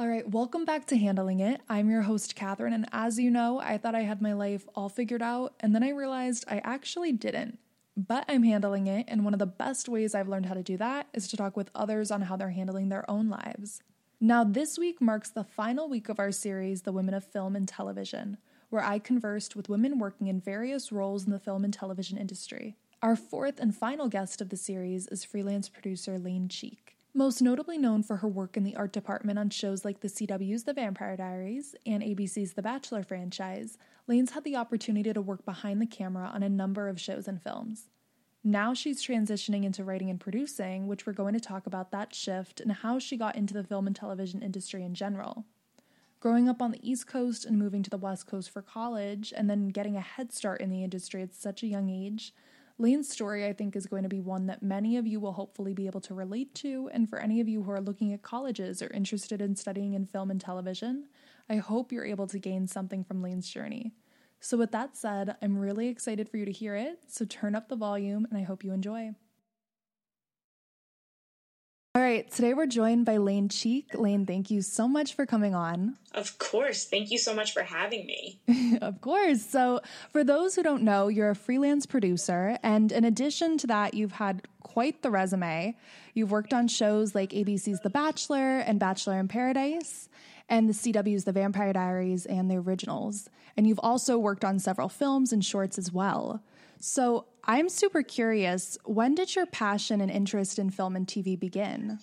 All right, welcome back to Handling It. I'm your host, Catherine, and as you know, I thought I had my life all figured out, and then I realized I actually didn't. But I'm handling it, and one of the best ways I've learned how to do that is to talk with others on how they're handling their own lives. Now, this week marks the final week of our series, The Women of Film and Television, where I conversed with women working in various roles in the film and television industry. Our fourth and final guest of the series is freelance producer Lane Cheek. Most notably known for her work in the art department on shows like the CW's The Vampire Diaries and ABC's The Bachelor franchise, Lane's had the opportunity to work behind the camera on a number of shows and films. Now she's transitioning into writing and producing, which we're going to talk about that shift and how she got into the film and television industry in general. Growing up on the East Coast and moving to the West Coast for college, and then getting a head start in the industry at such a young age, Lane's story, I think, is going to be one that many of you will hopefully be able to relate to. And for any of you who are looking at colleges or interested in studying in film and television, I hope you're able to gain something from Lane's journey. So, with that said, I'm really excited for you to hear it. So, turn up the volume and I hope you enjoy. All right, today we're joined by Lane Cheek. Lane, thank you so much for coming on. Of course. Thank you so much for having me. of course. So, for those who don't know, you're a freelance producer. And in addition to that, you've had quite the resume. You've worked on shows like ABC's The Bachelor and Bachelor in Paradise, and the CW's The Vampire Diaries and the originals. And you've also worked on several films and shorts as well. So I'm super curious. When did your passion and interest in film and TV begin?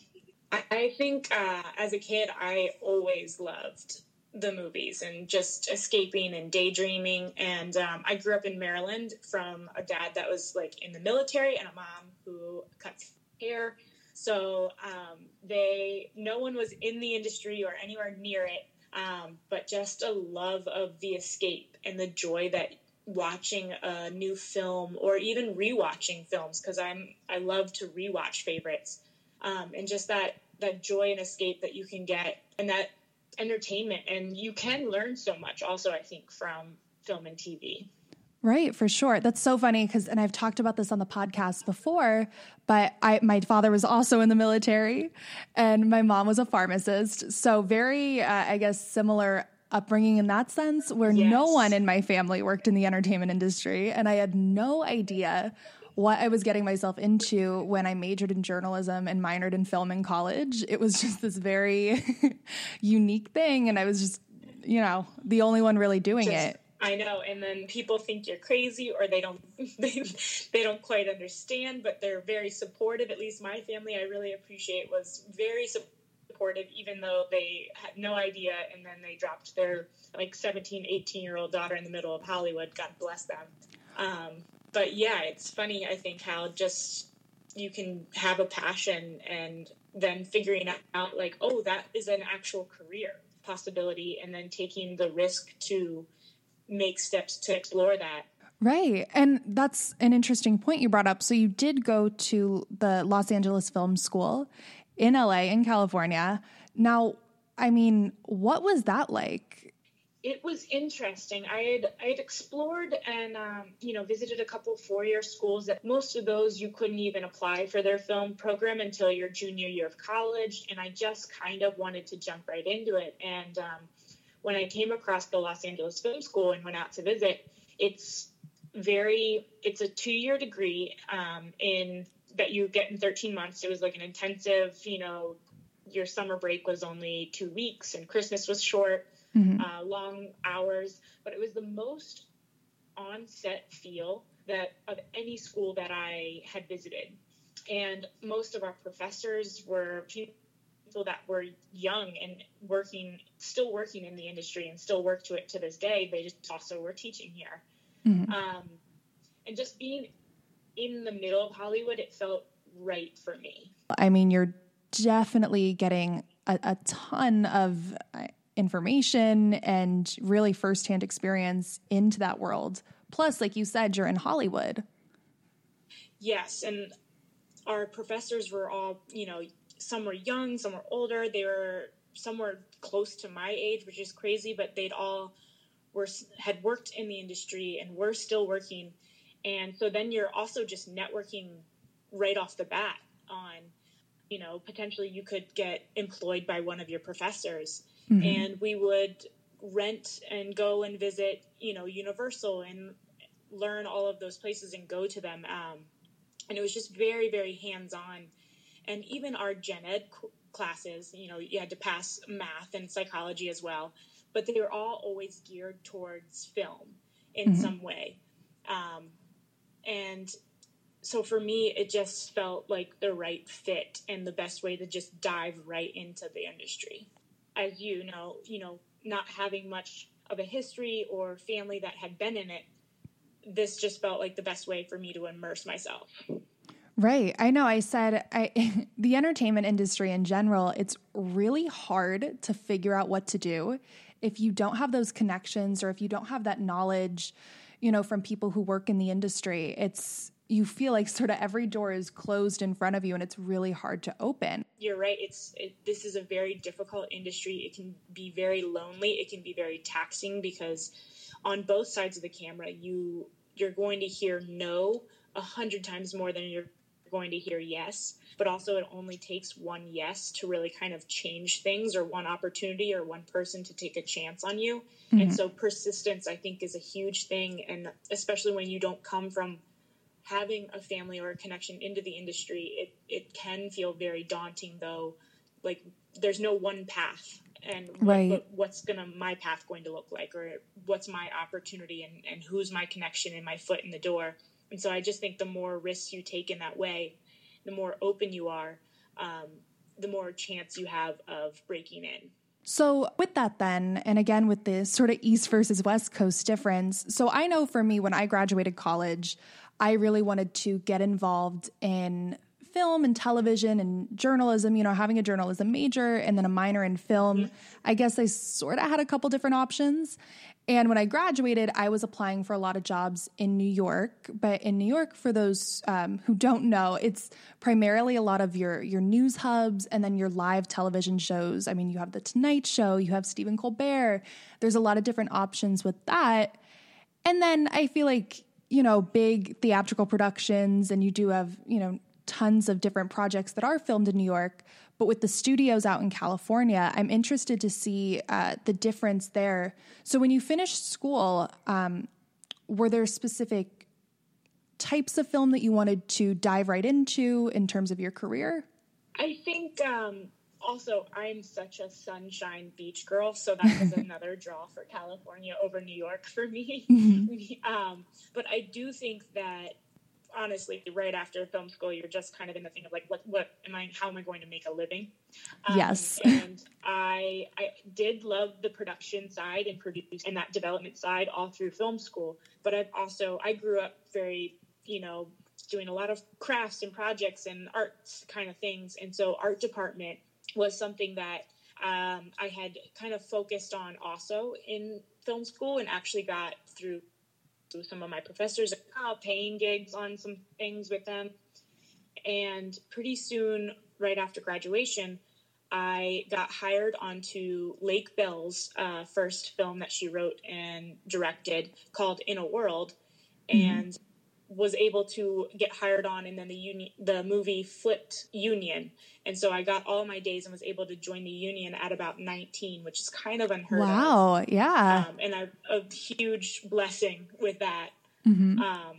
I think uh, as a kid, I always loved the movies and just escaping and daydreaming. And um, I grew up in Maryland from a dad that was like in the military and a mom who cuts hair. So um, they, no one was in the industry or anywhere near it, um, but just a love of the escape and the joy that watching a new film or even rewatching films because I'm I love to rewatch favorites um, and just that that joy and escape that you can get and that entertainment and you can learn so much also I think from film and TV. Right, for sure. That's so funny because, and I've talked about this on the podcast before, but I, my father was also in the military and my mom was a pharmacist. So, very, uh, I guess, similar upbringing in that sense where yes. no one in my family worked in the entertainment industry and I had no idea what I was getting myself into when I majored in journalism and minored in film in college. It was just this very unique thing and I was just, you know, the only one really doing just, it. I know, and then people think you're crazy or they don't they, they don't quite understand, but they're very supportive. At least my family I really appreciate was very supportive even though they had no idea and then they dropped their like 17 18 year old daughter in the middle of hollywood god bless them um, but yeah it's funny i think how just you can have a passion and then figuring out like oh that is an actual career possibility and then taking the risk to make steps to explore that Right. And that's an interesting point you brought up. So you did go to the Los Angeles Film School in LA, in California. Now, I mean, what was that like? It was interesting. I had I had explored and um, you know visited a couple four year schools. That most of those you couldn't even apply for their film program until your junior year of college, and I just kind of wanted to jump right into it. And um, when I came across the Los Angeles Film School and went out to visit, it's very it's a two year degree um, in that you get in 13 months. It was like an intensive, you know, your summer break was only two weeks and Christmas was short, mm-hmm. uh, long hours, but it was the most on set feel that of any school that I had visited. And most of our professors were people that were young and working, still working in the industry and still work to it to this day. They just also were teaching here. Mm-hmm. Um, and just being in the middle of Hollywood, it felt right for me. I mean, you're definitely getting a, a ton of uh, information and really firsthand experience into that world. Plus, like you said, you're in Hollywood. Yes, and our professors were all, you know, some were young, some were older. They were some were close to my age, which is crazy, but they'd all were had worked in the industry and were still working and so then you're also just networking right off the bat on you know, potentially you could get employed by one of your professors. Mm-hmm. And we would rent and go and visit, you know, Universal and learn all of those places and go to them. Um, and it was just very, very hands on. And even our gen ed classes, you know, you had to pass math and psychology as well, but they were all always geared towards film in mm-hmm. some way. Um, and so for me, it just felt like the right fit and the best way to just dive right into the industry. As you know, you know, not having much of a history or family that had been in it, this just felt like the best way for me to immerse myself. Right. I know I said I the entertainment industry in general, it's really hard to figure out what to do if you don't have those connections or if you don't have that knowledge, you know, from people who work in the industry. It's you feel like sort of every door is closed in front of you and it's really hard to open. You're right. It's it, this is a very difficult industry. It can be very lonely. It can be very taxing because on both sides of the camera, you you're going to hear no a hundred times more than you're going to hear yes. But also, it only takes one yes to really kind of change things, or one opportunity, or one person to take a chance on you. Mm-hmm. And so, persistence, I think, is a huge thing, and especially when you don't come from having a family or a connection into the industry, it, it can feel very daunting though. Like there's no one path and right. what, what's gonna my path going to look like or what's my opportunity and, and who's my connection and my foot in the door. And so I just think the more risks you take in that way, the more open you are, um, the more chance you have of breaking in. So, with that, then, and again with this sort of East versus West Coast difference, so I know for me, when I graduated college, I really wanted to get involved in film and television and journalism, you know, having a journalism major and then a minor in film. Mm-hmm. I guess I sort of had a couple different options. And when I graduated, I was applying for a lot of jobs in New York. But in New York, for those um, who don't know, it's primarily a lot of your your news hubs and then your live television shows. I mean, you have the Tonight Show, you have Stephen Colbert. There's a lot of different options with that. And then I feel like you know, big theatrical productions and you do have, you know, tons of different projects that are filmed in New York. But with the studios out in California, I'm interested to see uh, the difference there. So when you finished school, um, were there specific types of film that you wanted to dive right into in terms of your career? I think um, also I'm such a sunshine beach girl, so that was another draw for California over New York for me. Mm-hmm. um, but I do think that honestly, right after film school, you're just kind of in the thing of like, what, what am I? How am I going to make a living? Um, yes. and I, I did love the production side and produce and that development side all through film school. But I've also I grew up very, you know, doing a lot of crafts and projects and arts kind of things, and so art department was something that um, I had kind of focused on also in film school and actually got through through some of my professors uh, paying gigs on some things with them. And pretty soon, right after graduation, I got hired onto Lake Bell's uh, first film that she wrote and directed called In a World. Mm-hmm. And was able to get hired on and then the union the movie flipped union. And so i got all my days and was able to join the union at about 19 which is kind of unheard wow, of. Wow yeah. Um, and I, a huge blessing with that. Mm-hmm. um,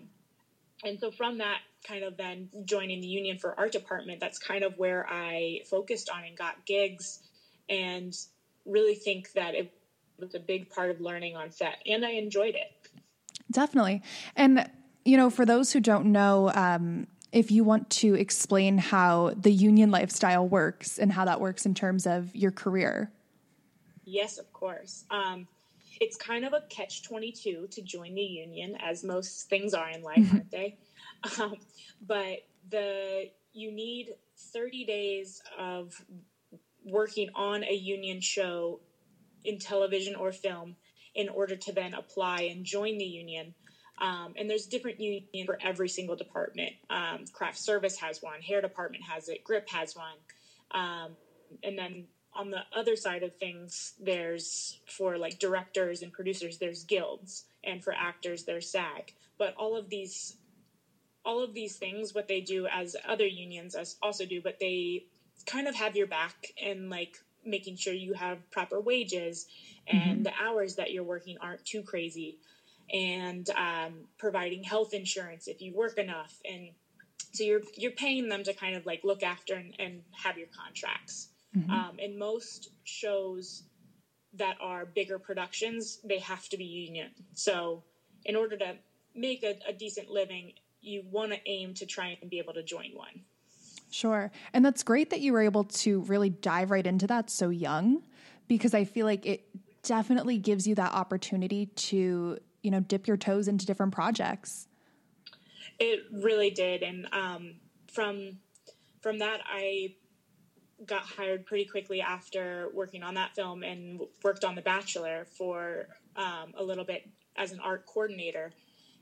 and so from that kind of then joining the union for art department that's kind of where i focused on and got gigs and really think that it was a big part of learning on set and i enjoyed it. Definitely. And you know, for those who don't know, um, if you want to explain how the union lifestyle works and how that works in terms of your career. Yes, of course. Um, it's kind of a catch 22 to join the union, as most things are in life, aren't they? Um, but the you need 30 days of working on a union show in television or film in order to then apply and join the union. Um, and there's different unions for every single department. Um, craft service has one, hair department has it, grip has one. Um, and then on the other side of things, there's for like directors and producers, there's guilds, and for actors, there's SAG. But all of these, all of these things, what they do as other unions also do, but they kind of have your back and like making sure you have proper wages and mm-hmm. the hours that you're working aren't too crazy and um, providing health insurance if you work enough and so you're you're paying them to kind of like look after and, and have your contracts mm-hmm. um, and most shows that are bigger productions they have to be union so in order to make a, a decent living you want to aim to try and be able to join one Sure. And that's great that you were able to really dive right into that so young because I feel like it definitely gives you that opportunity to, you know, dip your toes into different projects. It really did and um, from from that I got hired pretty quickly after working on that film and worked on The Bachelor for um, a little bit as an art coordinator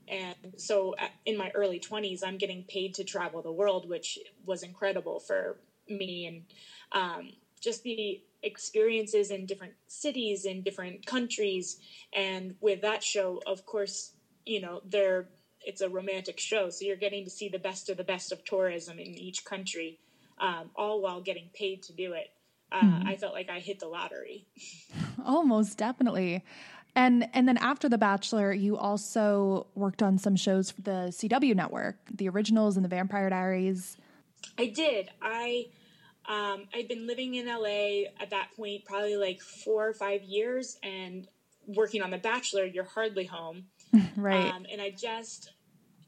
and so in my early 20s, I'm getting paid to travel the world, which was incredible for me. And um, just the experiences in different cities, in different countries. And with that show, of course, you know, they're, it's a romantic show. So you're getting to see the best of the best of tourism in each country, um, all while getting paid to do it. Uh, mm-hmm. I felt like I hit the lottery. Almost definitely. And and then after The Bachelor, you also worked on some shows for the CW network, the originals and the Vampire Diaries. I did. I um, I'd been living in LA at that point, probably like four or five years, and working on The Bachelor. You're hardly home, right? Um, and I just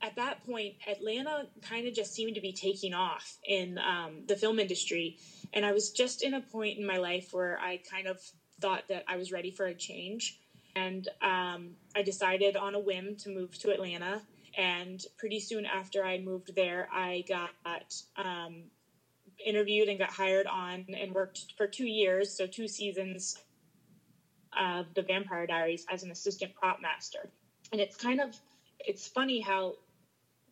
at that point, Atlanta kind of just seemed to be taking off in um, the film industry, and I was just in a point in my life where I kind of thought that I was ready for a change. And um, I decided on a whim to move to Atlanta. And pretty soon after I moved there, I got um, interviewed and got hired on and worked for two years, so two seasons of the Vampire Diaries as an assistant prop master. And it's kind of it's funny how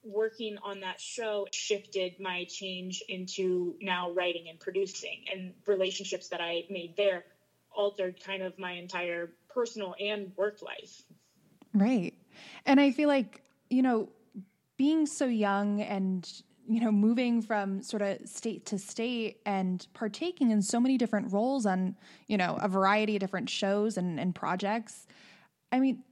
working on that show shifted my change into now writing and producing and relationships that I made there altered kind of my entire personal and work life. Right. And I feel like, you know, being so young and, you know, moving from sort of state to state and partaking in so many different roles on, you know, a variety of different shows and, and projects. I mean,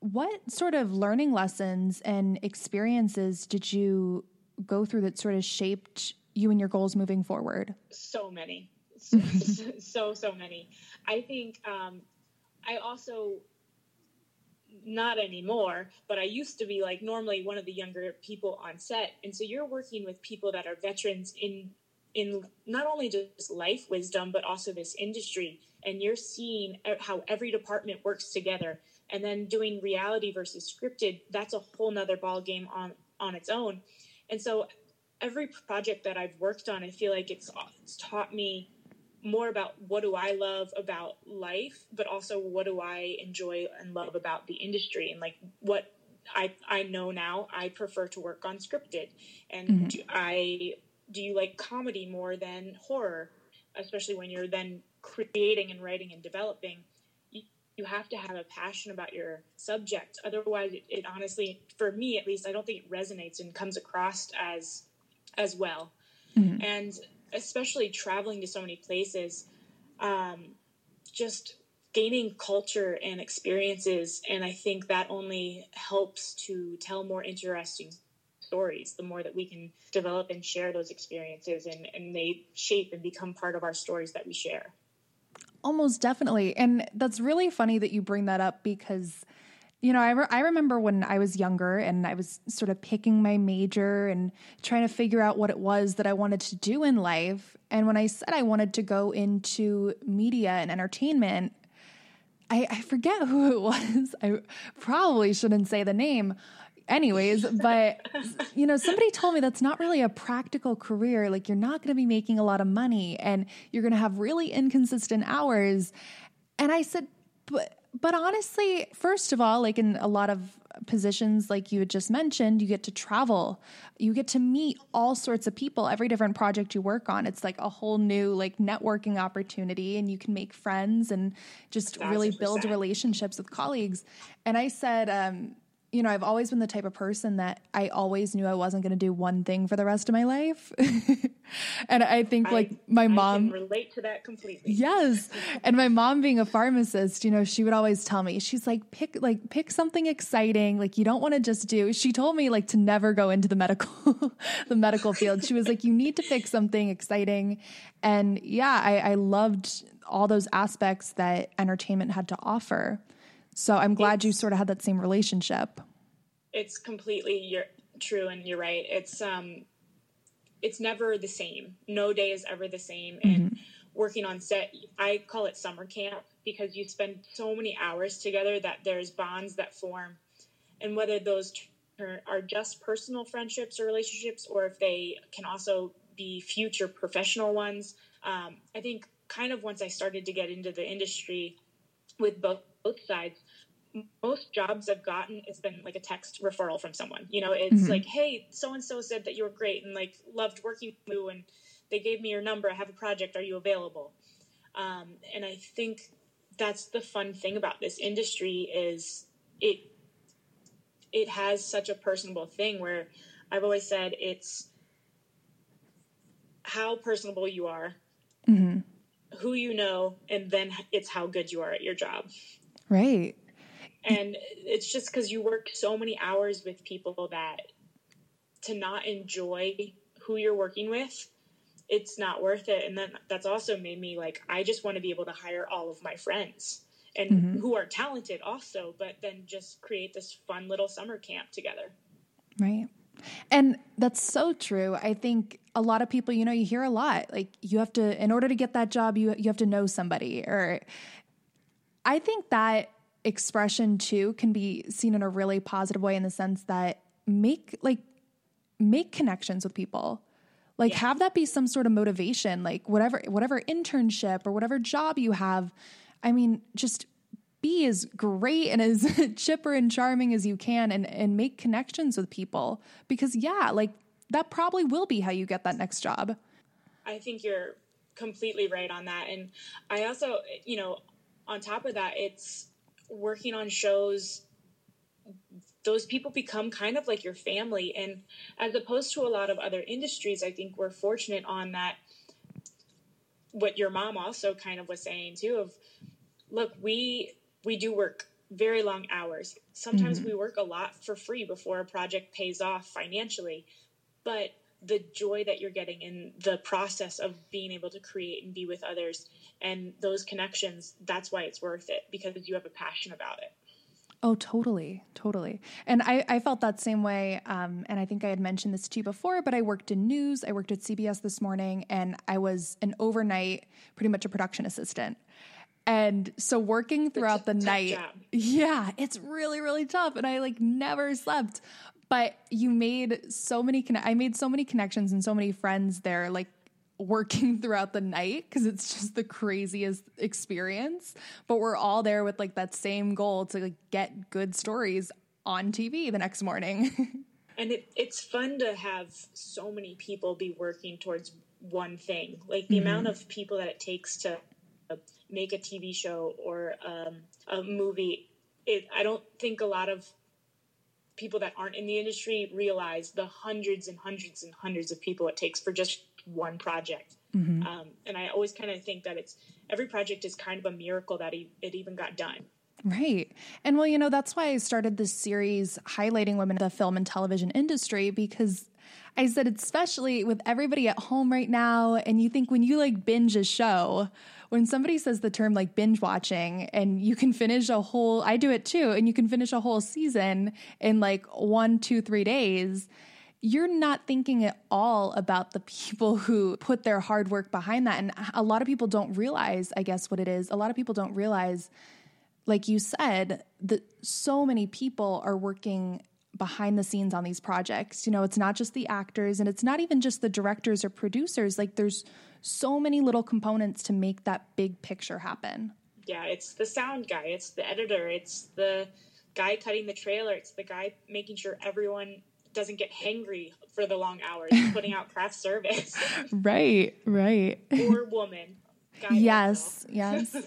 what sort of learning lessons and experiences did you go through that sort of shaped you and your goals moving forward? So many. So, so, so many. I think um, I also not anymore, but I used to be like normally one of the younger people on set. And so you're working with people that are veterans in in not only just life wisdom but also this industry. And you're seeing how every department works together. And then doing reality versus scripted that's a whole nother ball game on on its own. And so every project that i've worked on i feel like it's, it's taught me more about what do I love about life, but also what do I enjoy and love about the industry and like what I I know now I prefer to work on scripted and mm-hmm. do I do you like comedy more than horror, especially when you're then creating and writing and developing. You, you have to have a passion about your subject. Otherwise, it, it honestly, for me at least, I don't think it resonates and comes across as as well. Mm-hmm. And especially traveling to so many places, um, just gaining culture and experiences. And I think that only helps to tell more interesting stories the more that we can develop and share those experiences and, and they shape and become part of our stories that we share. Almost definitely. And that's really funny that you bring that up because you know, I, re- I remember when I was younger and I was sort of picking my major and trying to figure out what it was that I wanted to do in life. And when I said I wanted to go into media and entertainment, I, I forget who it was. I probably shouldn't say the name. Anyways, but you know, somebody told me that's not really a practical career. Like you're not going to be making a lot of money and you're going to have really inconsistent hours. And I said, but but honestly, first of all, like in a lot of positions, like you had just mentioned, you get to travel, you get to meet all sorts of people. Every different project you work on, it's like a whole new like networking opportunity, and you can make friends and just really build relationships with colleagues. And I said, um, you know, I've always been the type of person that I always knew I wasn't going to do one thing for the rest of my life. and I think like my I mom relate to that completely. Yes. And my mom being a pharmacist, you know, she would always tell me, she's like pick like pick something exciting. Like you don't want to just do. She told me like to never go into the medical the medical field. She was like you need to pick something exciting. And yeah, I I loved all those aspects that entertainment had to offer. So I'm glad it's, you sort of had that same relationship. It's completely true, and you're right. It's um, it's never the same. No day is ever the same. Mm-hmm. And working on set, I call it summer camp because you spend so many hours together that there's bonds that form, and whether those are just personal friendships or relationships, or if they can also be future professional ones. Um, I think kind of once I started to get into the industry with both both sides, most jobs I've gotten, it's been like a text referral from someone. You know, it's mm-hmm. like, hey, so and so said that you were great and like loved working with you, and they gave me your number. I have a project. Are you available? Um, and I think that's the fun thing about this industry is it it has such a personable thing where I've always said it's how personable you are, mm-hmm. who you know, and then it's how good you are at your job. Right and it's just because you work so many hours with people that to not enjoy who you're working with it's not worth it. And then that's also made me like i just want to be able to hire all of my friends and mm-hmm. who are talented also but then just create this fun little summer camp together. Right. And that's so true. I think a lot of people you know you hear a lot like you have to in order to get that job you you have to know somebody or i think that expression too can be seen in a really positive way in the sense that make like make connections with people. Like yeah. have that be some sort of motivation like whatever whatever internship or whatever job you have i mean just be as great and as chipper and charming as you can and and make connections with people. Because yeah like that probably will be how you get that next job. I think you're completely right on that. And i also you know on top of that it's working on shows those people become kind of like your family. And as opposed to a lot of other industries i think we're fortunate on that what your mom also kind of was saying too of look we we do work very long hours. Sometimes mm-hmm. we work a lot for free before a project pays off financially. But the joy that you're getting in the process of being able to create and be with others and those connections that's why it's worth it because you have a passion about it Oh, totally, totally. And I, I felt that same way. Um, and I think I had mentioned this to you before, but I worked in news. I worked at CBS this morning, and I was an overnight, pretty much a production assistant. And so working throughout the night, job. yeah, it's really, really tough. And I like never slept. But you made so many, con- I made so many connections and so many friends there. Like working throughout the night because it's just the craziest experience. But we're all there with like that same goal to like get good stories on TV the next morning. and it, it's fun to have so many people be working towards one thing. Like the mm-hmm. amount of people that it takes to make a TV show or um, a movie. It, I don't think a lot of people that aren't in the industry realize the hundreds and hundreds and hundreds of people it takes for just one project. Mm-hmm. Um, and I always kind of think that it's every project is kind of a miracle that it even got done. Right. And well, you know, that's why I started this series highlighting women in the film and television industry because I said, especially with everybody at home right now, and you think when you like binge a show, when somebody says the term like binge watching and you can finish a whole, I do it too, and you can finish a whole season in like one, two, three days you're not thinking at all about the people who put their hard work behind that. And a lot of people don't realize, I guess, what it is. A lot of people don't realize, like you said, that so many people are working behind the scenes on these projects. You know, it's not just the actors and it's not even just the directors or producers. Like, there's so many little components to make that big picture happen. Yeah, it's the sound guy, it's the editor, it's the guy cutting the trailer, it's the guy making sure everyone doesn't get hangry for the long hours, putting out craft service. right, right. Or woman. yes, yes.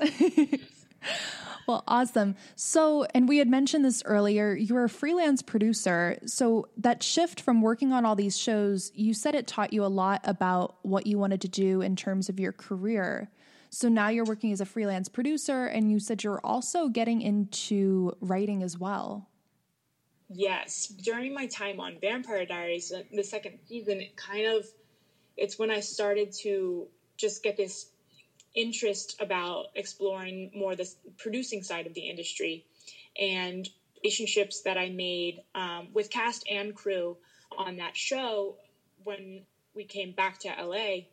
well, awesome. So, and we had mentioned this earlier, you're a freelance producer. So, that shift from working on all these shows, you said it taught you a lot about what you wanted to do in terms of your career. So, now you're working as a freelance producer, and you said you're also getting into writing as well. Yes. During my time on Vampire Diaries, the second season, it kind of, it's when I started to just get this interest about exploring more the producing side of the industry and relationships that I made um, with cast and crew on that show when we came back to LA.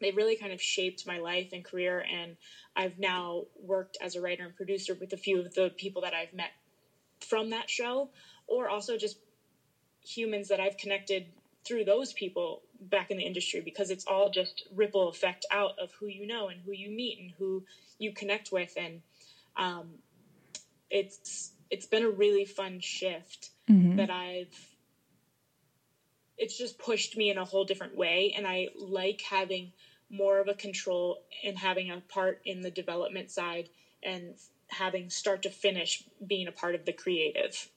They really kind of shaped my life and career, and I've now worked as a writer and producer with a few of the people that I've met from that show, or also just humans that I've connected through those people back in the industry because it's all just ripple effect out of who you know and who you meet and who you connect with and um, it's it's been a really fun shift mm-hmm. that I've it's just pushed me in a whole different way and I like having more of a control and having a part in the development side and having start to finish being a part of the creative.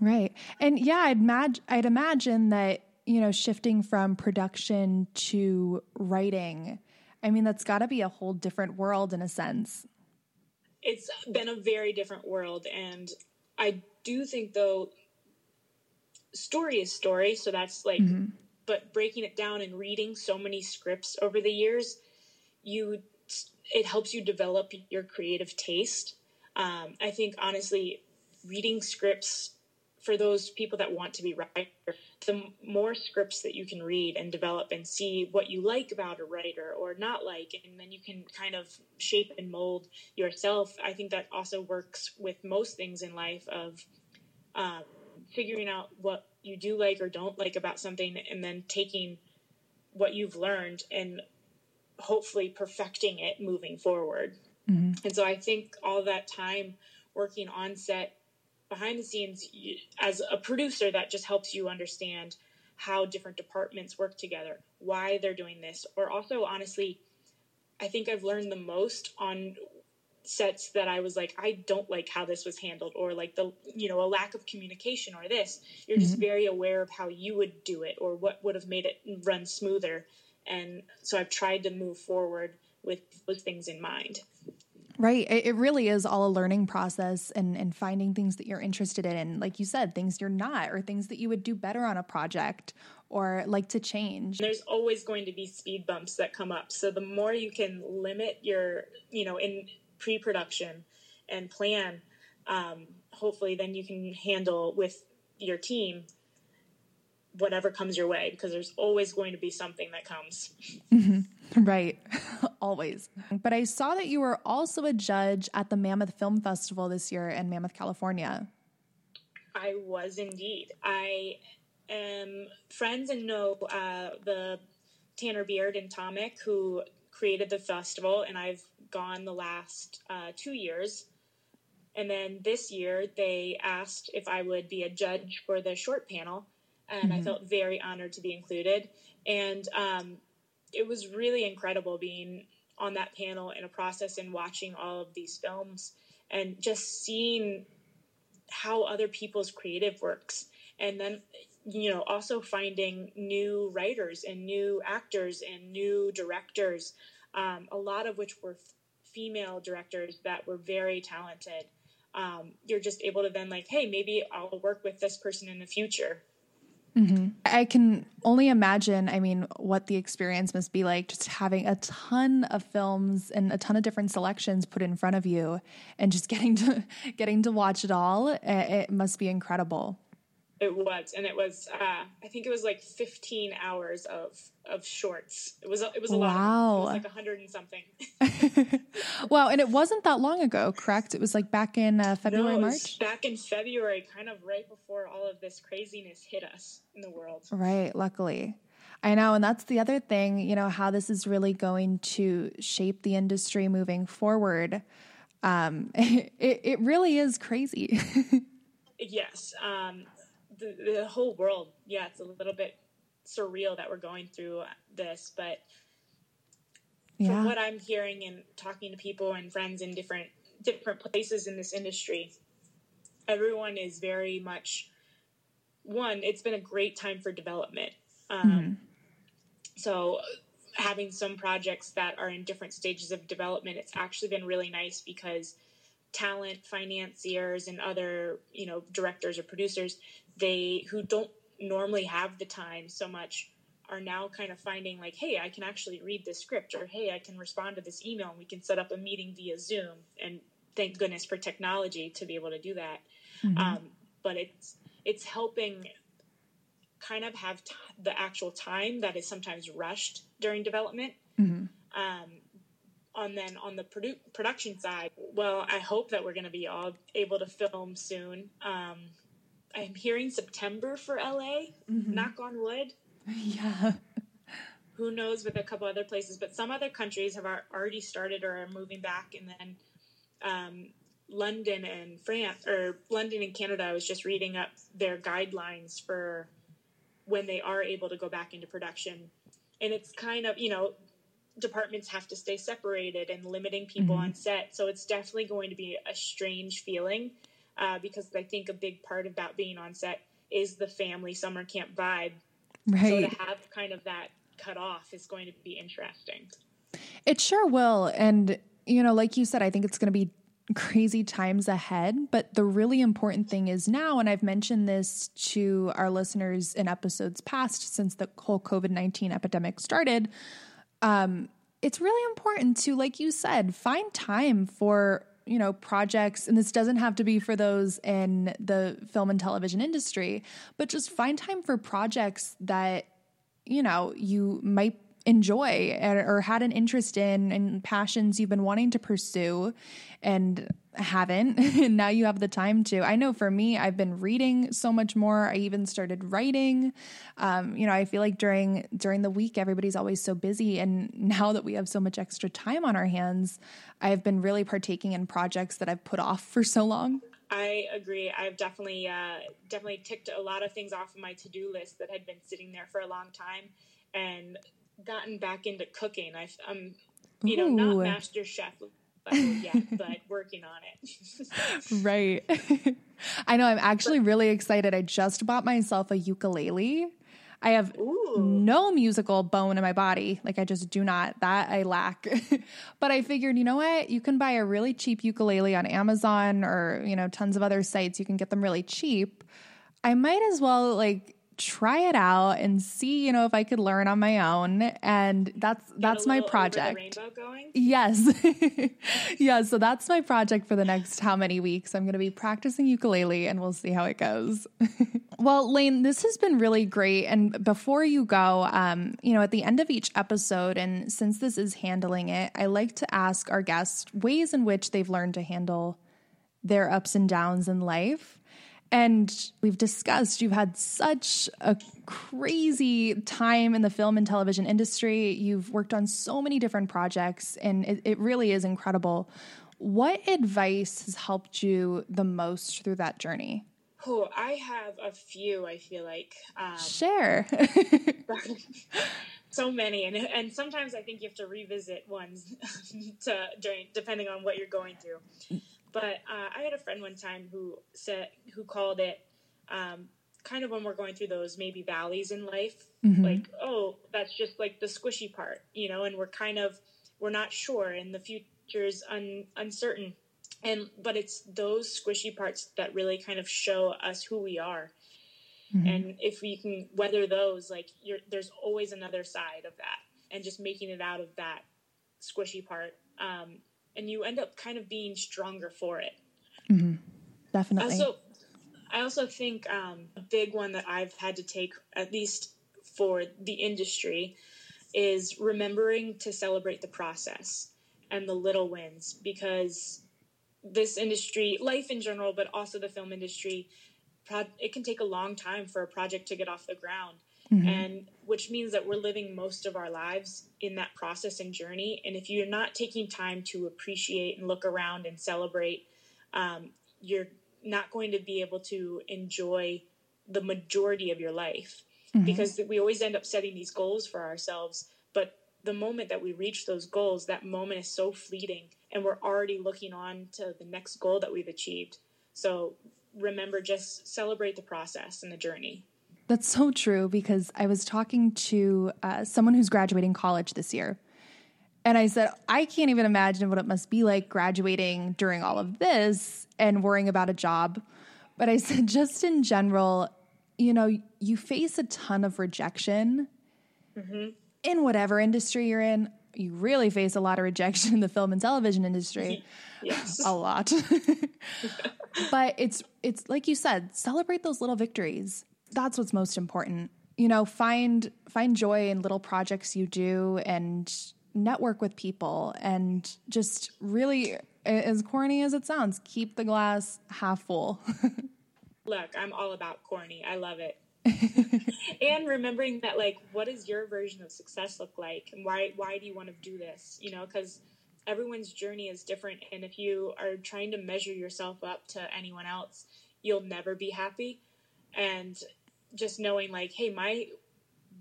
Right. And yeah, I'd imagine I'd imagine that you know, shifting from production to writing, I mean, that's got to be a whole different world in a sense. It's been a very different world. And I do think, though, story is story. So that's like, mm-hmm. but breaking it down and reading so many scripts over the years, you, it helps you develop your creative taste. Um, I think, honestly, reading scripts for those people that want to be writer, the more scripts that you can read and develop and see what you like about a writer or not like, and then you can kind of shape and mold yourself. I think that also works with most things in life of uh, figuring out what you do like or don't like about something, and then taking what you've learned and hopefully perfecting it moving forward. Mm-hmm. And so I think all that time working on set behind the scenes as a producer that just helps you understand how different departments work together why they're doing this or also honestly i think i've learned the most on sets that i was like i don't like how this was handled or like the you know a lack of communication or this. You're just mm-hmm. very aware of how you would do it or what would have made it run smoother. And so i've tried to move forward with those things in mind Right. It, really is all a learning process and, and finding things that you're interested in. And like you said, things you're not, or things that you would do better on a project or like to change. There's always going to be speed bumps that come up. So the more you can limit your, you know, in pre production and plan, um, hopefully then you can handle with your team whatever comes your way because there's always going to be something that comes. Mm-hmm. Right. always. But I saw that you were also a judge at the Mammoth Film Festival this year in Mammoth, California. I was indeed. I am friends and know uh, the Tanner Beard and Tomic who created the festival, and I've gone the last uh, two years. And then this year, they asked if I would be a judge for the short panel and mm-hmm. I felt very honored to be included. And um, it was really incredible being on that panel in a process and watching all of these films and just seeing how other people's creative works. And then, you know, also finding new writers and new actors and new directors, um, a lot of which were f- female directors that were very talented. Um, you're just able to then, like, hey, maybe I'll work with this person in the future Mm-hmm. I can only imagine, I mean, what the experience must be like just having a ton of films and a ton of different selections put in front of you and just getting to getting to watch it all. It must be incredible. It was, and it was. Uh, I think it was like 15 hours of of shorts. It was. It was a wow. lot. Wow, it was like 100 and something. wow, and it wasn't that long ago, correct? It was like back in uh, February, no, March. Back in February, kind of right before all of this craziness hit us in the world. Right. Luckily. I know. And that's the other thing, you know, how this is really going to shape the industry moving forward. Um, it, it really is crazy. yes. Um, the, the whole world, yeah, it's a little bit surreal that we're going through this, but yeah. from what I'm hearing and talking to people and friends in different different places in this industry, everyone is very much one. It's been a great time for development. Um, mm-hmm. So having some projects that are in different stages of development, it's actually been really nice because talent financiers and other you know directors or producers they who don't normally have the time so much are now kind of finding like hey i can actually read this script or hey i can respond to this email and we can set up a meeting via zoom and thank goodness for technology to be able to do that mm-hmm. um, but it's it's helping kind of have t- the actual time that is sometimes rushed during development mm-hmm. um, and then on the produ- production side well i hope that we're going to be all able to film soon um, i'm hearing september for la mm-hmm. knock on wood yeah who knows with a couple other places but some other countries have already started or are moving back and then um, london and france or london and canada i was just reading up their guidelines for when they are able to go back into production and it's kind of you know departments have to stay separated and limiting people mm-hmm. on set. So it's definitely going to be a strange feeling uh, because I think a big part about being on set is the family summer camp vibe. Right. So to have kind of that cut off is going to be interesting. It sure will. And, you know, like you said, I think it's going to be crazy times ahead. But the really important thing is now, and I've mentioned this to our listeners in episodes past since the whole COVID 19 epidemic started um, it's really important to, like you said, find time for you know projects and this doesn't have to be for those in the film and television industry but just find time for projects that you know you might enjoy or had an interest in and passions you've been wanting to pursue and haven't and now you have the time to. I know for me i've been reading so much more. I even started writing. Um, you know i feel like during during the week everybody's always so busy. And now that we have so much extra time on our hands i've been really partaking in projects that i've put off for so long. I agree. I've definitely uh, definitely ticked a lot of things off of my to do list that had been sitting there for a long time, and gotten back into cooking. I, am you know, not master chef yet, but working on it. right. I know. I'm actually really excited. I just bought myself a ukulele. I have Ooh. no musical bone in my body. Like I just do not. That I lack. but I figured, you know what? You can buy a really cheap ukulele on Amazon or, you know, tons of other sites. You can get them really cheap. I might as well like try it out and see, you know, if I could learn on my own. And that's that's my project. Yes. yeah, so that's my project for the next how many weeks. I'm going to be practicing ukulele and we'll see how it goes. well, Lane, this has been really great and before you go, um, you know, at the end of each episode and since this is handling it, I like to ask our guests ways in which they've learned to handle their ups and downs in life. And we've discussed you've had such a crazy time in the film and television industry. You've worked on so many different projects, and it, it really is incredible. What advice has helped you the most through that journey? Oh, I have a few. I feel like um, share. so many, and and sometimes I think you have to revisit ones to during depending on what you're going through. But uh, I had a friend one time who said who called it um, kind of when we're going through those maybe valleys in life, mm-hmm. like oh that's just like the squishy part, you know, and we're kind of we're not sure and the future's un, uncertain, and but it's those squishy parts that really kind of show us who we are. Mm-hmm. And if we can weather those, like there's always another side of that, and just making it out of that squishy part um, and you end up kind of being stronger for it. Mm-hmm. Definitely. Also, I also think um, a big one that I've had to take, at least for the industry, is remembering to celebrate the process and the little wins because this industry, life in general, but also the film industry, it can take a long time for a project to get off the ground mm-hmm. and which means that we're living most of our lives in that process and journey. And if you're not taking time to appreciate and look around and celebrate, um, you're not going to be able to enjoy the majority of your life mm-hmm. because we always end up setting these goals for ourselves. But the moment that we reach those goals, that moment is so fleeting and we're already looking on to the next goal that we've achieved. So remember, just celebrate the process and the journey. That's so true because I was talking to uh, someone who's graduating college this year. And I said, I can't even imagine what it must be like graduating during all of this and worrying about a job. But I said, just in general, you know, you face a ton of rejection mm-hmm. in whatever industry you're in. You really face a lot of rejection in the film and television industry. yes. a lot. but it's it's like you said, celebrate those little victories. That's what's most important. You know, find find joy in little projects you do and network with people and just really as corny as it sounds, keep the glass half full. Look, I'm all about corny. I love it. and remembering that like what does your version of success look like and why why do you want to do this you know because everyone's journey is different and if you are trying to measure yourself up to anyone else you'll never be happy and just knowing like hey my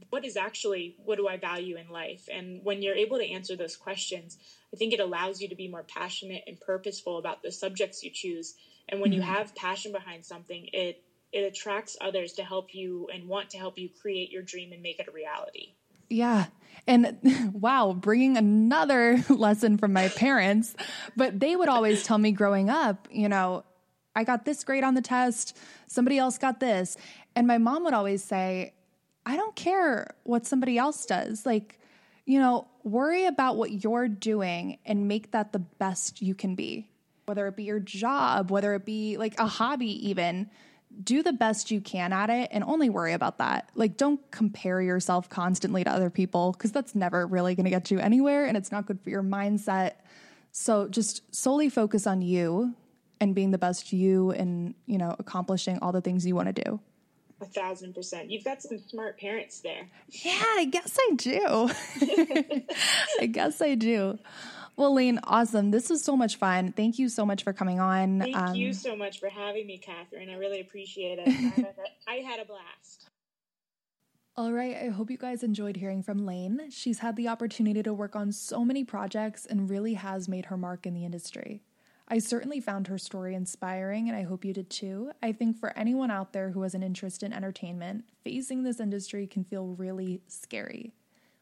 what is actually what do i value in life and when you're able to answer those questions i think it allows you to be more passionate and purposeful about the subjects you choose and when mm-hmm. you have passion behind something it it attracts others to help you and want to help you create your dream and make it a reality yeah. And wow, bringing another lesson from my parents, but they would always tell me growing up, you know, I got this grade on the test, somebody else got this. And my mom would always say, I don't care what somebody else does. Like, you know, worry about what you're doing and make that the best you can be, whether it be your job, whether it be like a hobby, even. Do the best you can at it and only worry about that. Like, don't compare yourself constantly to other people because that's never really going to get you anywhere and it's not good for your mindset. So, just solely focus on you and being the best you and, you know, accomplishing all the things you want to do. A thousand percent. You've got some smart parents there. Yeah, I guess I do. I guess I do. Well, Lane, awesome. This was so much fun. Thank you so much for coming on. Thank um, you so much for having me, Catherine. I really appreciate it. I, had a, I had a blast. All right, I hope you guys enjoyed hearing from Lane. She's had the opportunity to work on so many projects and really has made her mark in the industry. I certainly found her story inspiring, and I hope you did too. I think for anyone out there who has an interest in entertainment, facing this industry can feel really scary.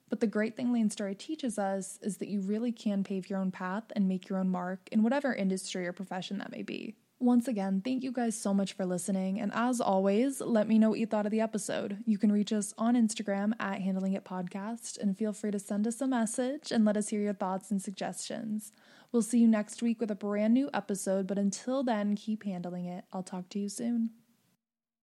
But the great thing Lane's story teaches us is that you really can pave your own path and make your own mark in whatever industry or profession that may be. Once again, thank you guys so much for listening. And as always, let me know what you thought of the episode. You can reach us on Instagram at Handling It Podcast and feel free to send us a message and let us hear your thoughts and suggestions. We'll see you next week with a brand new episode, but until then, keep handling it. I'll talk to you soon.